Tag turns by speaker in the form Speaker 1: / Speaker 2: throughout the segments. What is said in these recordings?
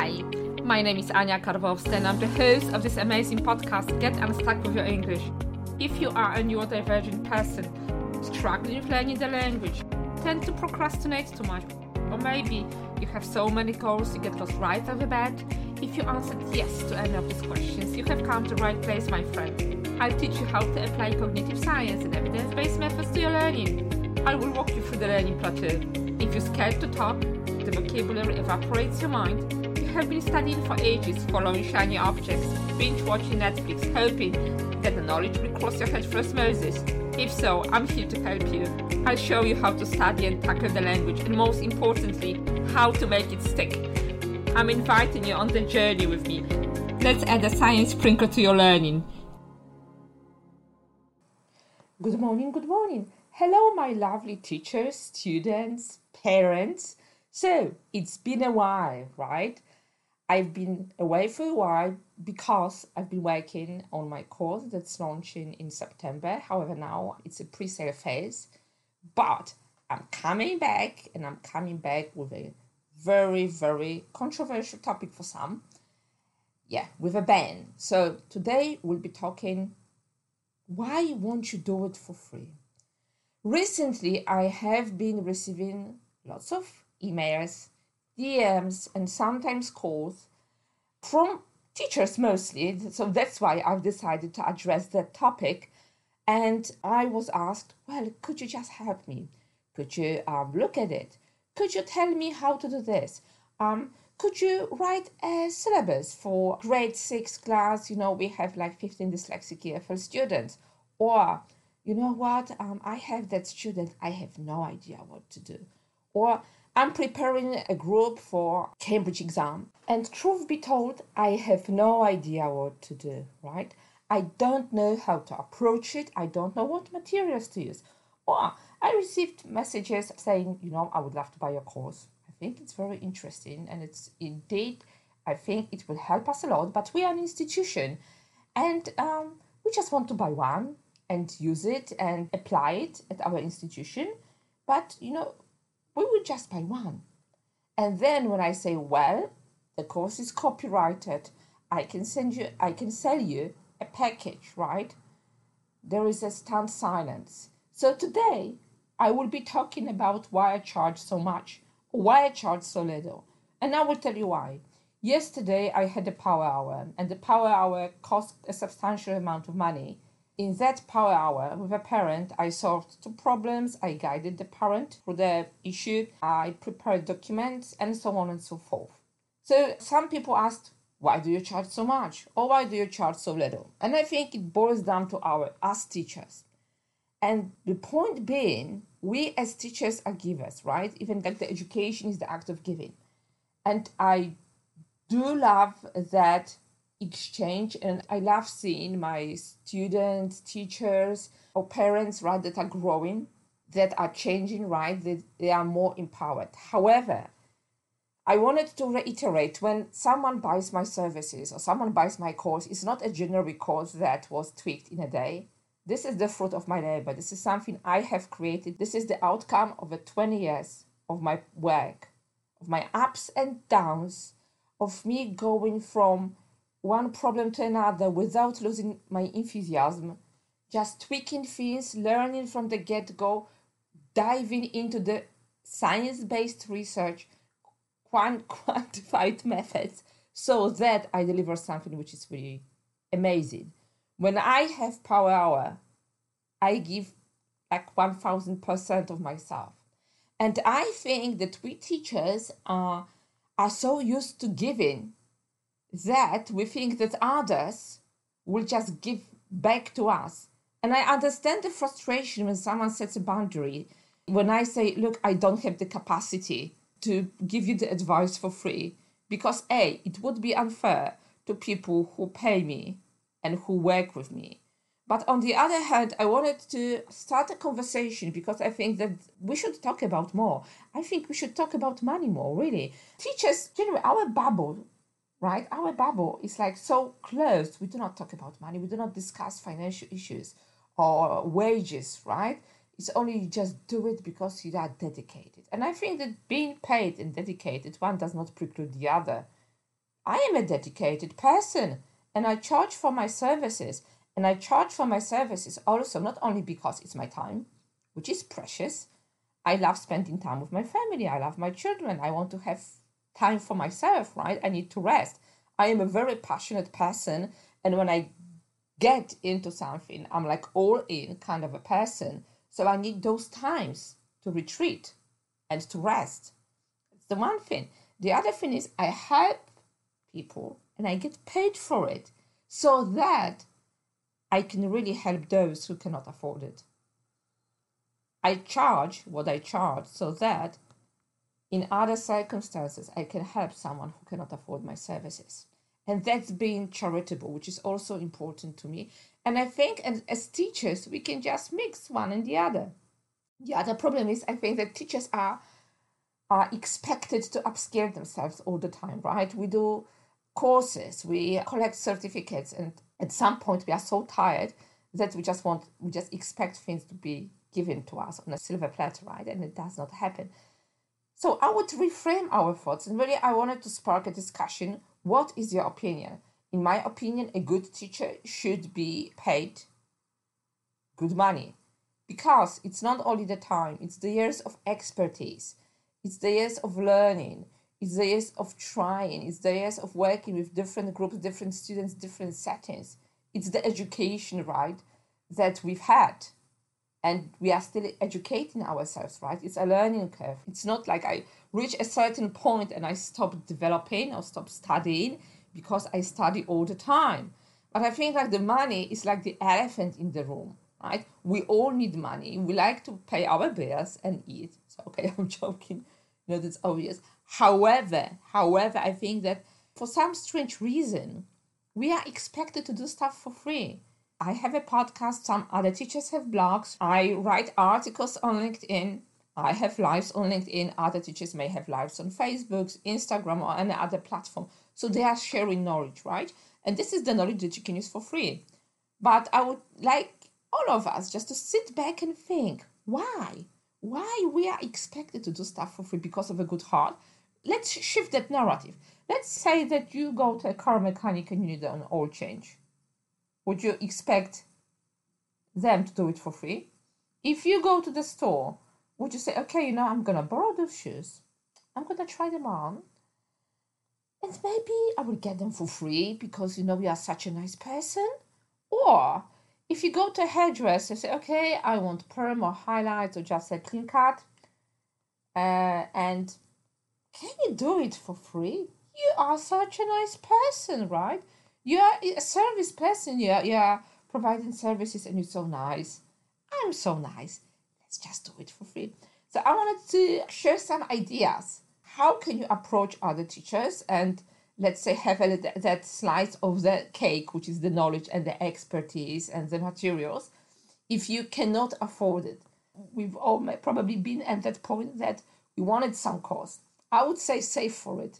Speaker 1: Hi, my name is Ania Karwowska and I'm the host of this amazing podcast, Get Unstuck with Your English. If you are a neurodivergent person, struggling with learning the language, tend to procrastinate too much, or maybe you have so many goals you get lost right off the bat, if you answered yes to any of these questions, you have come to the right place, my friend. I'll teach you how to apply cognitive science and evidence-based methods to your learning. I will walk you through the learning plateau. If you're scared to talk, the vocabulary evaporates your mind, have been studying for ages, following shiny objects, binge watching Netflix, hoping that the knowledge will cross your head for osmosis. If so, I'm here to help you. I'll show you how to study and tackle the language, and most importantly, how to make it stick. I'm inviting you on the journey with me. Let's add a science sprinkle to your learning.
Speaker 2: Good morning, good morning. Hello, my lovely teachers, students, parents. So, it's been a while, right? I've been away for a while because I've been working on my course that's launching in September. However, now it's a pre sale phase. But I'm coming back and I'm coming back with a very, very controversial topic for some. Yeah, with a ban. So today we'll be talking why won't you do it for free? Recently, I have been receiving lots of emails DMs, and sometimes calls from teachers mostly. So that's why I've decided to address that topic. And I was asked, well, could you just help me? Could you um, look at it? Could you tell me how to do this? Um, could you write a syllabus for grade six class? You know, we have like 15 dyslexic EFL students. Or, you know what? Um, I have that student, I have no idea what to do. Or I'm preparing a group for Cambridge exam. And truth be told, I have no idea what to do, right? I don't know how to approach it. I don't know what materials to use. Or I received messages saying, you know, I would love to buy your course. I think it's very interesting and it's indeed, I think it will help us a lot. But we are an institution and um, we just want to buy one and use it and apply it at our institution. But, you know, we would just buy one. And then when I say, well, the course is copyrighted, I can send you, I can sell you a package, right? There is a stunned silence. So today I will be talking about why I charge so much, why I charge so little. And I will tell you why. Yesterday I had a power hour, and the power hour cost a substantial amount of money in that power hour with a parent, I solved two problems. I guided the parent through the issue. I prepared documents and so on and so forth. So some people asked, why do you charge so much? Or why do you charge so little? And I think it boils down to our us teachers. And the point being, we as teachers are givers, right? Even like the education is the act of giving. And I do love that exchange and i love seeing my students teachers or parents right that are growing that are changing right? That they are more empowered. However i wanted to reiterate when someone buys my services or someone buys my course it's not a generic course that was tweaked in a day. This is the fruit of my labor. This is something i have created. This is the outcome of the 20 years of my work of my ups and downs of me going from one problem to another without losing my enthusiasm, just tweaking things, learning from the get go, diving into the science based research, quant- quantified methods, so that I deliver something which is really amazing. When I have power hour, I give like 1000% of myself. And I think that we teachers are, are so used to giving that we think that others will just give back to us. And I understand the frustration when someone sets a boundary. When I say, look, I don't have the capacity to give you the advice for free, because A, it would be unfair to people who pay me and who work with me. But on the other hand, I wanted to start a conversation because I think that we should talk about more. I think we should talk about money more, really. Teachers, generally, our bubble right? Our bubble is like so closed. We do not talk about money. We do not discuss financial issues or wages, right? It's only you just do it because you are dedicated. And I think that being paid and dedicated, one does not preclude the other. I am a dedicated person and I charge for my services. And I charge for my services also not only because it's my time, which is precious. I love spending time with my family. I love my children. I want to have time for myself, right? I need to rest. I am a very passionate person. And when I get into something, I'm like all in kind of a person. So I need those times to retreat and to rest. It's the one thing. The other thing is I help people and I get paid for it so that I can really help those who cannot afford it. I charge what I charge so that in other circumstances I can help someone who cannot afford my services. And that's being charitable, which is also important to me. And I think as, as teachers, we can just mix one and the other. The other problem is I think that teachers are are expected to upskill themselves all the time, right? We do courses, we collect certificates, and at some point we are so tired that we just want we just expect things to be given to us on a silver platter, right? And it does not happen. So I would reframe our thoughts and really I wanted to spark a discussion. What is your opinion? In my opinion, a good teacher should be paid good money because it's not only the time, it's the years of expertise, it's the years of learning, it's the years of trying, it's the years of working with different groups, different students, different settings. It's the education, right, that we've had and we are still educating ourselves, right? It's a learning curve. It's not like I reach a certain point and I stop developing or stop studying because I study all the time. But I think like the money is like the elephant in the room, right? We all need money. We like to pay our bills and eat. So okay, I'm joking. You know, that's obvious. However, however, I think that for some strange reason, we are expected to do stuff for free I have a podcast, some other teachers have blogs. I write articles on LinkedIn. I have lives on LinkedIn. Other teachers may have lives on Facebook, Instagram, or any other platform. So they are sharing knowledge, right? And this is the knowledge that you can use for free. But I would like all of us just to sit back and think why? Why we are expected to do stuff for free because of a good heart? Let's shift that narrative. Let's say that you go to a car mechanic and you need an oil change would you expect them to do it for free? If you go to the store, would you say, okay, you know, I'm gonna borrow those shoes, I'm gonna try them on, and maybe I will get them for free because you know you are such a nice person? Or if you go to a hairdresser, say, okay, I want perm or highlights or just a clean cut, uh, and can you do it for free? You are such a nice person, right? You're a service person. You're, you're providing services and you're so nice. I'm so nice. Let's just do it for free. So I wanted to share some ideas. How can you approach other teachers and let's say have a, that slice of the cake, which is the knowledge and the expertise and the materials, if you cannot afford it? We've all probably been at that point that we wanted some cost. I would say save for it.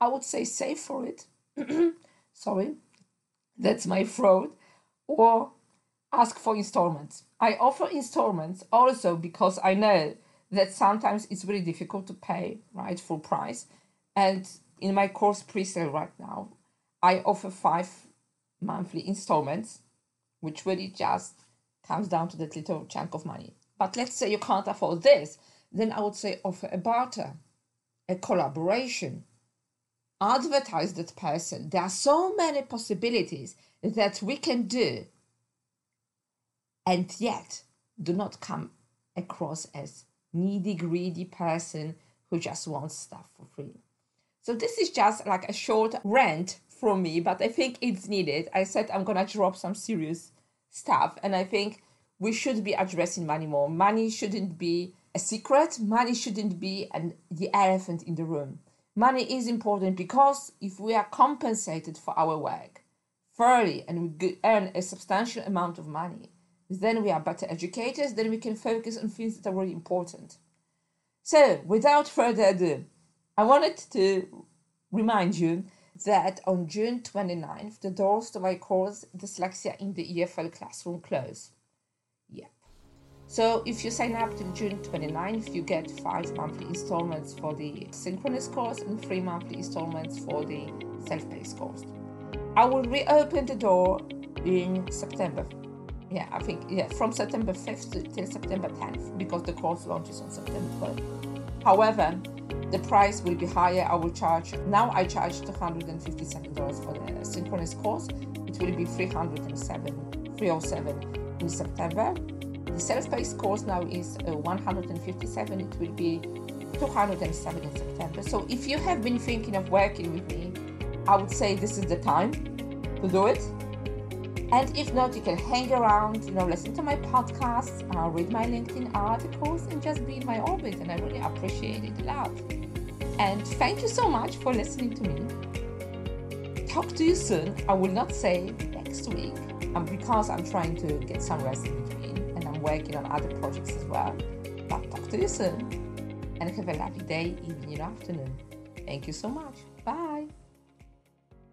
Speaker 2: I would say save for it. Sorry, that's my fraud, or ask for installments. I offer installments also because I know that sometimes it's really difficult to pay right full price. And in my course pre-sale right now, I offer five monthly installments, which really just comes down to that little chunk of money. But let's say you can't afford this, then I would say offer a barter, a collaboration, advertise that person. There are so many possibilities that we can do, and yet do not come across as needy, greedy person who just wants stuff for free. So this is just like a short rant from me, but I think it's needed. I said I'm gonna drop some serious stuff, and I think we should be addressing money more. Money shouldn't be a secret. Money shouldn't be an, the elephant in the room Money is important because if we are compensated for our work fairly and we earn a substantial amount of money, then we are better educators, then we can focus on things that are really important. So, without further ado, I wanted to remind you that on June 29th, the doors to my course Dyslexia in the EFL classroom close. So if you sign up till June 29th, you get five monthly installments for the synchronous course and three monthly installments for the self-paced course. I will reopen the door in September. Yeah, I think yeah, from September 5th till September 10th because the course launches on September 12th. However, the price will be higher. I will charge now. I charge $257 for the synchronous course. It will be 307, 307 in September the self-paced course now is uh, 157. It will be 207 in September. So if you have been thinking of working with me, I would say this is the time to do it. And if not, you can hang around, you know, listen to my podcasts, uh, read my LinkedIn articles, and just be in my orbit. And I really appreciate it a lot. And thank you so much for listening to me. Talk to you soon. I will not say next week um, because I'm trying to get some rest working on other projects as well. But talk to you soon and have a lovely day, evening, or afternoon. Thank you so much.